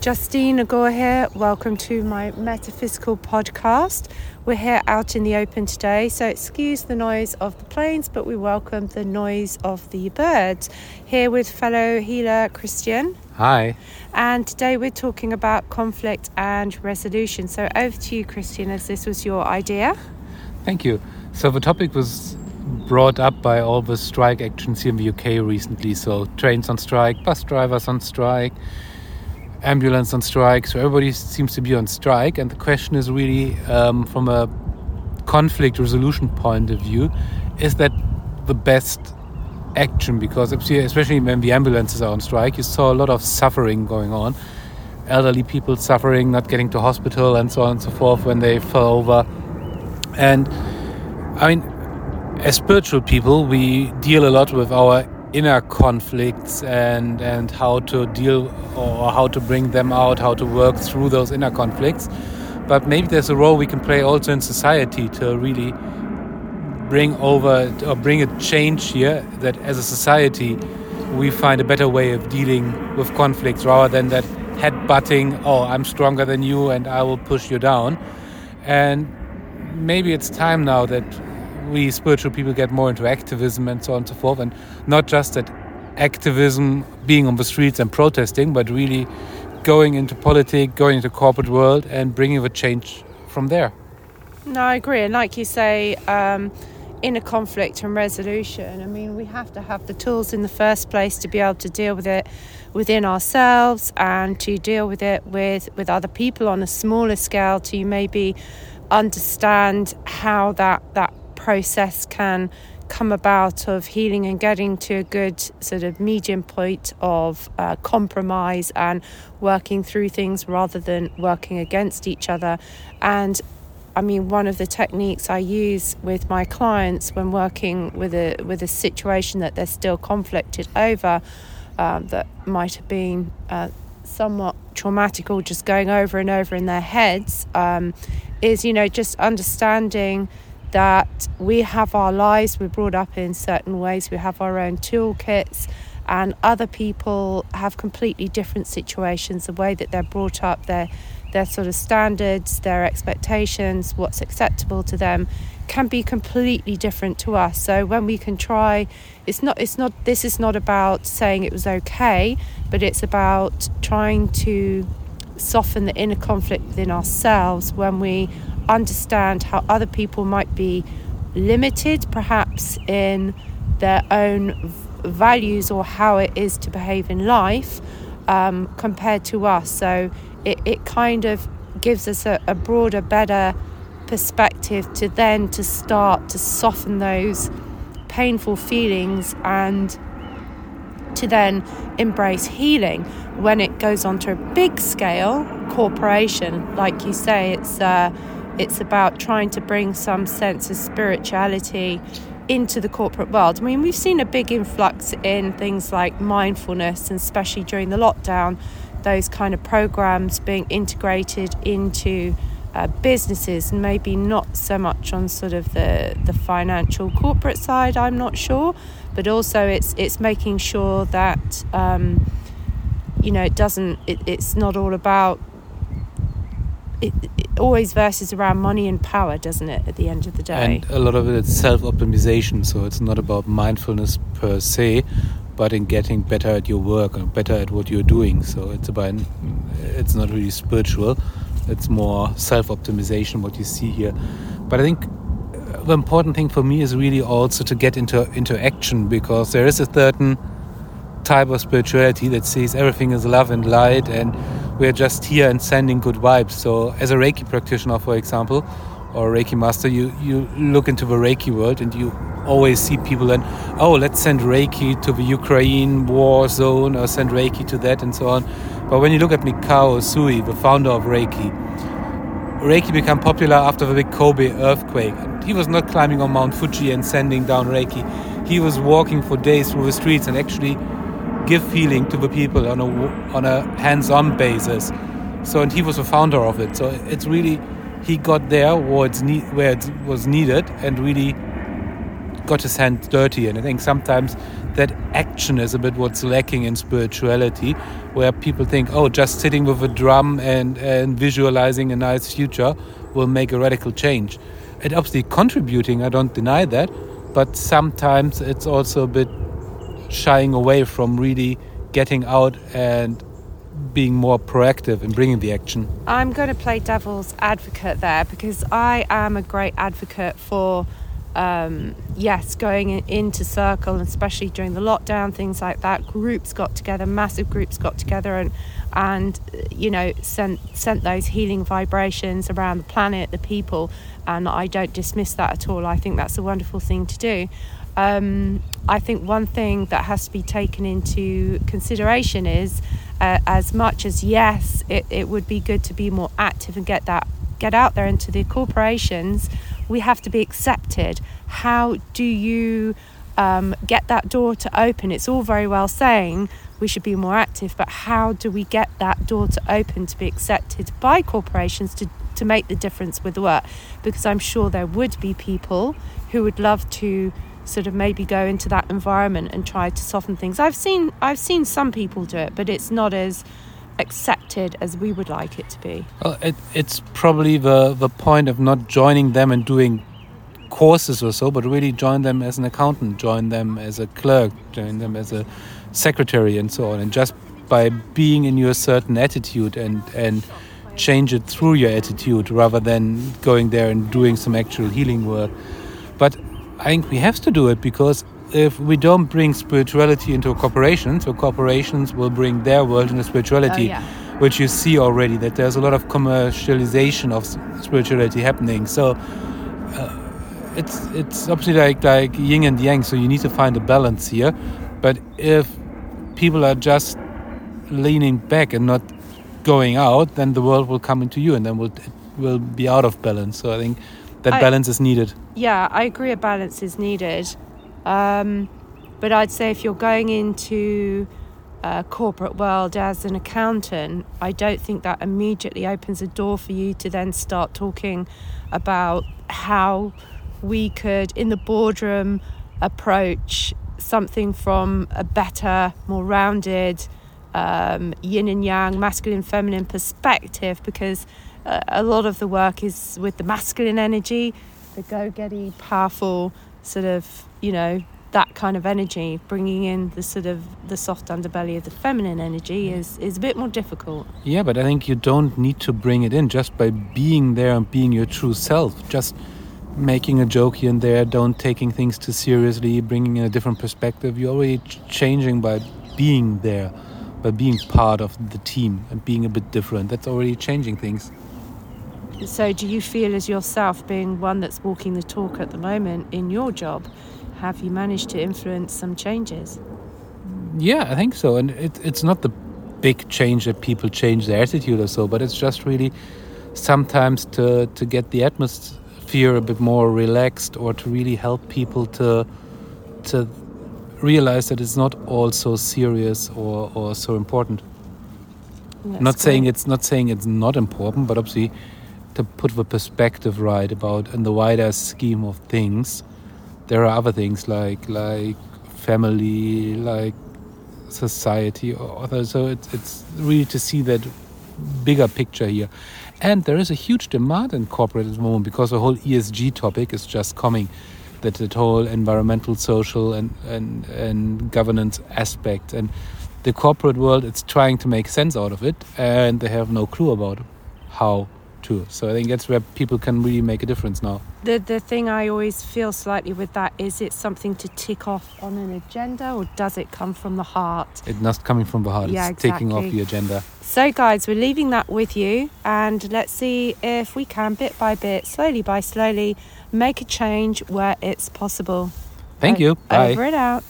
Justine Nagaur here. Welcome to my metaphysical podcast. We're here out in the open today, so excuse the noise of the planes, but we welcome the noise of the birds. Here with fellow healer Christian. Hi. And today we're talking about conflict and resolution. So over to you, Christian, as this was your idea. Thank you. So the topic was brought up by all the strike actions here in the UK recently. So trains on strike, bus drivers on strike ambulance on strike, so everybody seems to be on strike. And the question is really, um, from a conflict resolution point of view, is that the best action? Because especially when the ambulances are on strike, you saw a lot of suffering going on. Elderly people suffering, not getting to hospital, and so on and so forth when they fell over. And I mean, as spiritual people, we deal a lot with our inner conflicts and and how to deal or how to bring them out, how to work through those inner conflicts. But maybe there's a role we can play also in society to really bring over or bring a change here that as a society we find a better way of dealing with conflicts rather than that head-butting, oh, I'm stronger than you and I will push you down. And maybe it's time now that we spiritual people get more into activism and so on and so forth, and not just that activism being on the streets and protesting, but really going into politics, going into corporate world, and bringing the change from there. No, I agree, and like you say. Um, in a conflict and resolution, I mean, we have to have the tools in the first place to be able to deal with it within ourselves and to deal with it with, with other people on a smaller scale to maybe understand how that, that process can come about of healing and getting to a good sort of medium point of uh, compromise and working through things rather than working against each other. And I mean, one of the techniques I use with my clients when working with a with a situation that they're still conflicted over, um, that might have been uh, somewhat traumatic or just going over and over in their heads, um, is you know just understanding that we have our lives, we're brought up in certain ways, we have our own toolkits, and other people have completely different situations, the way that they're brought up, their their sort of standards, their expectations, what's acceptable to them can be completely different to us. So when we can try it's not it's not this is not about saying it was okay, but it's about trying to soften the inner conflict within ourselves when we understand how other people might be limited, perhaps in their own values or how it is to behave in life um, compared to us. So it, it kind of gives us a, a broader, better perspective to then to start to soften those painful feelings and to then embrace healing when it goes on to a big scale corporation like you say it's uh, it's about trying to bring some sense of spirituality into the corporate world. I mean, we've seen a big influx in things like mindfulness, and especially during the lockdown, those kind of programs being integrated into uh, businesses, and maybe not so much on sort of the the financial corporate side. I'm not sure, but also it's it's making sure that um, you know it doesn't. It, it's not all about it, always verses around money and power, doesn't it? At the end of the day, and a lot of it is self-optimization. So it's not about mindfulness per se, but in getting better at your work and better at what you're doing. So it's about it's not really spiritual. It's more self-optimization. What you see here, but I think uh, the important thing for me is really also to get into into action because there is a certain type of spirituality that sees everything as love and light and we're just here and sending good vibes. So, as a Reiki practitioner, for example, or Reiki master, you, you look into the Reiki world and you always see people and, oh, let's send Reiki to the Ukraine war zone or send Reiki to that and so on. But when you look at Mikao Usui, the founder of Reiki, Reiki became popular after the big Kobe earthquake. And he was not climbing on Mount Fuji and sending down Reiki. He was walking for days through the streets and actually give feeling to the people on a on a hands-on basis. So and he was the founder of it. So it's really he got there where, it's ne- where it was needed and really got his hands dirty. And I think sometimes that action is a bit what's lacking in spirituality, where people think, oh, just sitting with a drum and, and visualizing a nice future will make a radical change. It obviously contributing, I don't deny that, but sometimes it's also a bit shying away from really getting out and being more proactive in bringing the action. I'm going to play devil's advocate there because I am a great advocate for, um, yes, going in, into circle, especially during the lockdown, things like that. Groups got together, massive groups got together, and and you know sent sent those healing vibrations around the planet, the people, and I don't dismiss that at all. I think that's a wonderful thing to do. Um, I think one thing that has to be taken into consideration is uh, as much as yes, it, it would be good to be more active and get that get out there into the corporations, we have to be accepted. How do you um, get that door to open? It's all very well saying we should be more active, but how do we get that door to open to be accepted by corporations to, to make the difference with work? Because I'm sure there would be people who would love to sort of maybe go into that environment and try to soften things. I've seen I've seen some people do it, but it's not as accepted as we would like it to be. Well, it, it's probably the the point of not joining them and doing courses or so, but really join them as an accountant, join them as a clerk, join them as a secretary, and so on. And just by being in your certain attitude and and change it through your attitude rather than going there and doing some actual healing work. But I think we have to do it because if we don't bring spirituality into corporations, so corporations will bring their world into spirituality, Oh, yeah. which you see already that there's a lot of commercialization of spirituality happening. So uh, it's it's obviously like like yin and yang. So you need to find a balance here. But if people are just leaning back and not going out, then the world will come into you, and then will it will be out of balance. So I think that I- balance is needed. Yeah, I agree. A balance is needed, um, but I'd say if you're going into a corporate world as an accountant, I don't think that immediately opens a door for you to then start talking about how we could, in the boardroom, approach something from a better, more rounded, um, yin and yang, masculine, feminine perspective, because uh, a lot of the work is with the masculine energy, the go-getty, powerful, sort of, you know, that kind of energy. Bringing in the sort of the soft underbelly of the feminine energy mm. is is a bit more difficult. Yeah, but I think you don't need to bring it in just by being there and being your true self. Just making a joke here and there, don't taking things too seriously, bringing in a different perspective. You're already changing by being there, by being part of the team and being a bit different. That's already changing things. So, do you feel as yourself being one that's walking the talk at the moment in your job? Have you managed to influence some changes? Yeah, I think so. And it, it's not the big change that people change their attitude or so, but it's just really sometimes to, to get the atmosphere a bit more relaxed or to really help people to to realize that it's not all so serious or, or so important. That's not saying it's not saying it's not important, but obviously to put the perspective right about in the wider scheme of things, there are other things like like family, like society, or other. So it's it's really to see that bigger picture here. And there is a huge demand in corporate at the moment because the whole ESG topic is just coming. That that whole environmental, social, and and and governance aspect, and the corporate world, it's trying to make sense out of it, and they have no clue about how to. So I think that's where people can really make a difference now. The the thing I always feel slightly with that is it something to tick off on an agenda or does it come from the heart? It's not coming from the heart. Yeah, it's taking off the agenda. So guys, we're leaving that with you and let's see if we can bit by bit, slowly by slowly, make a change where it's possible. Thank O- you. Bye. Over and out.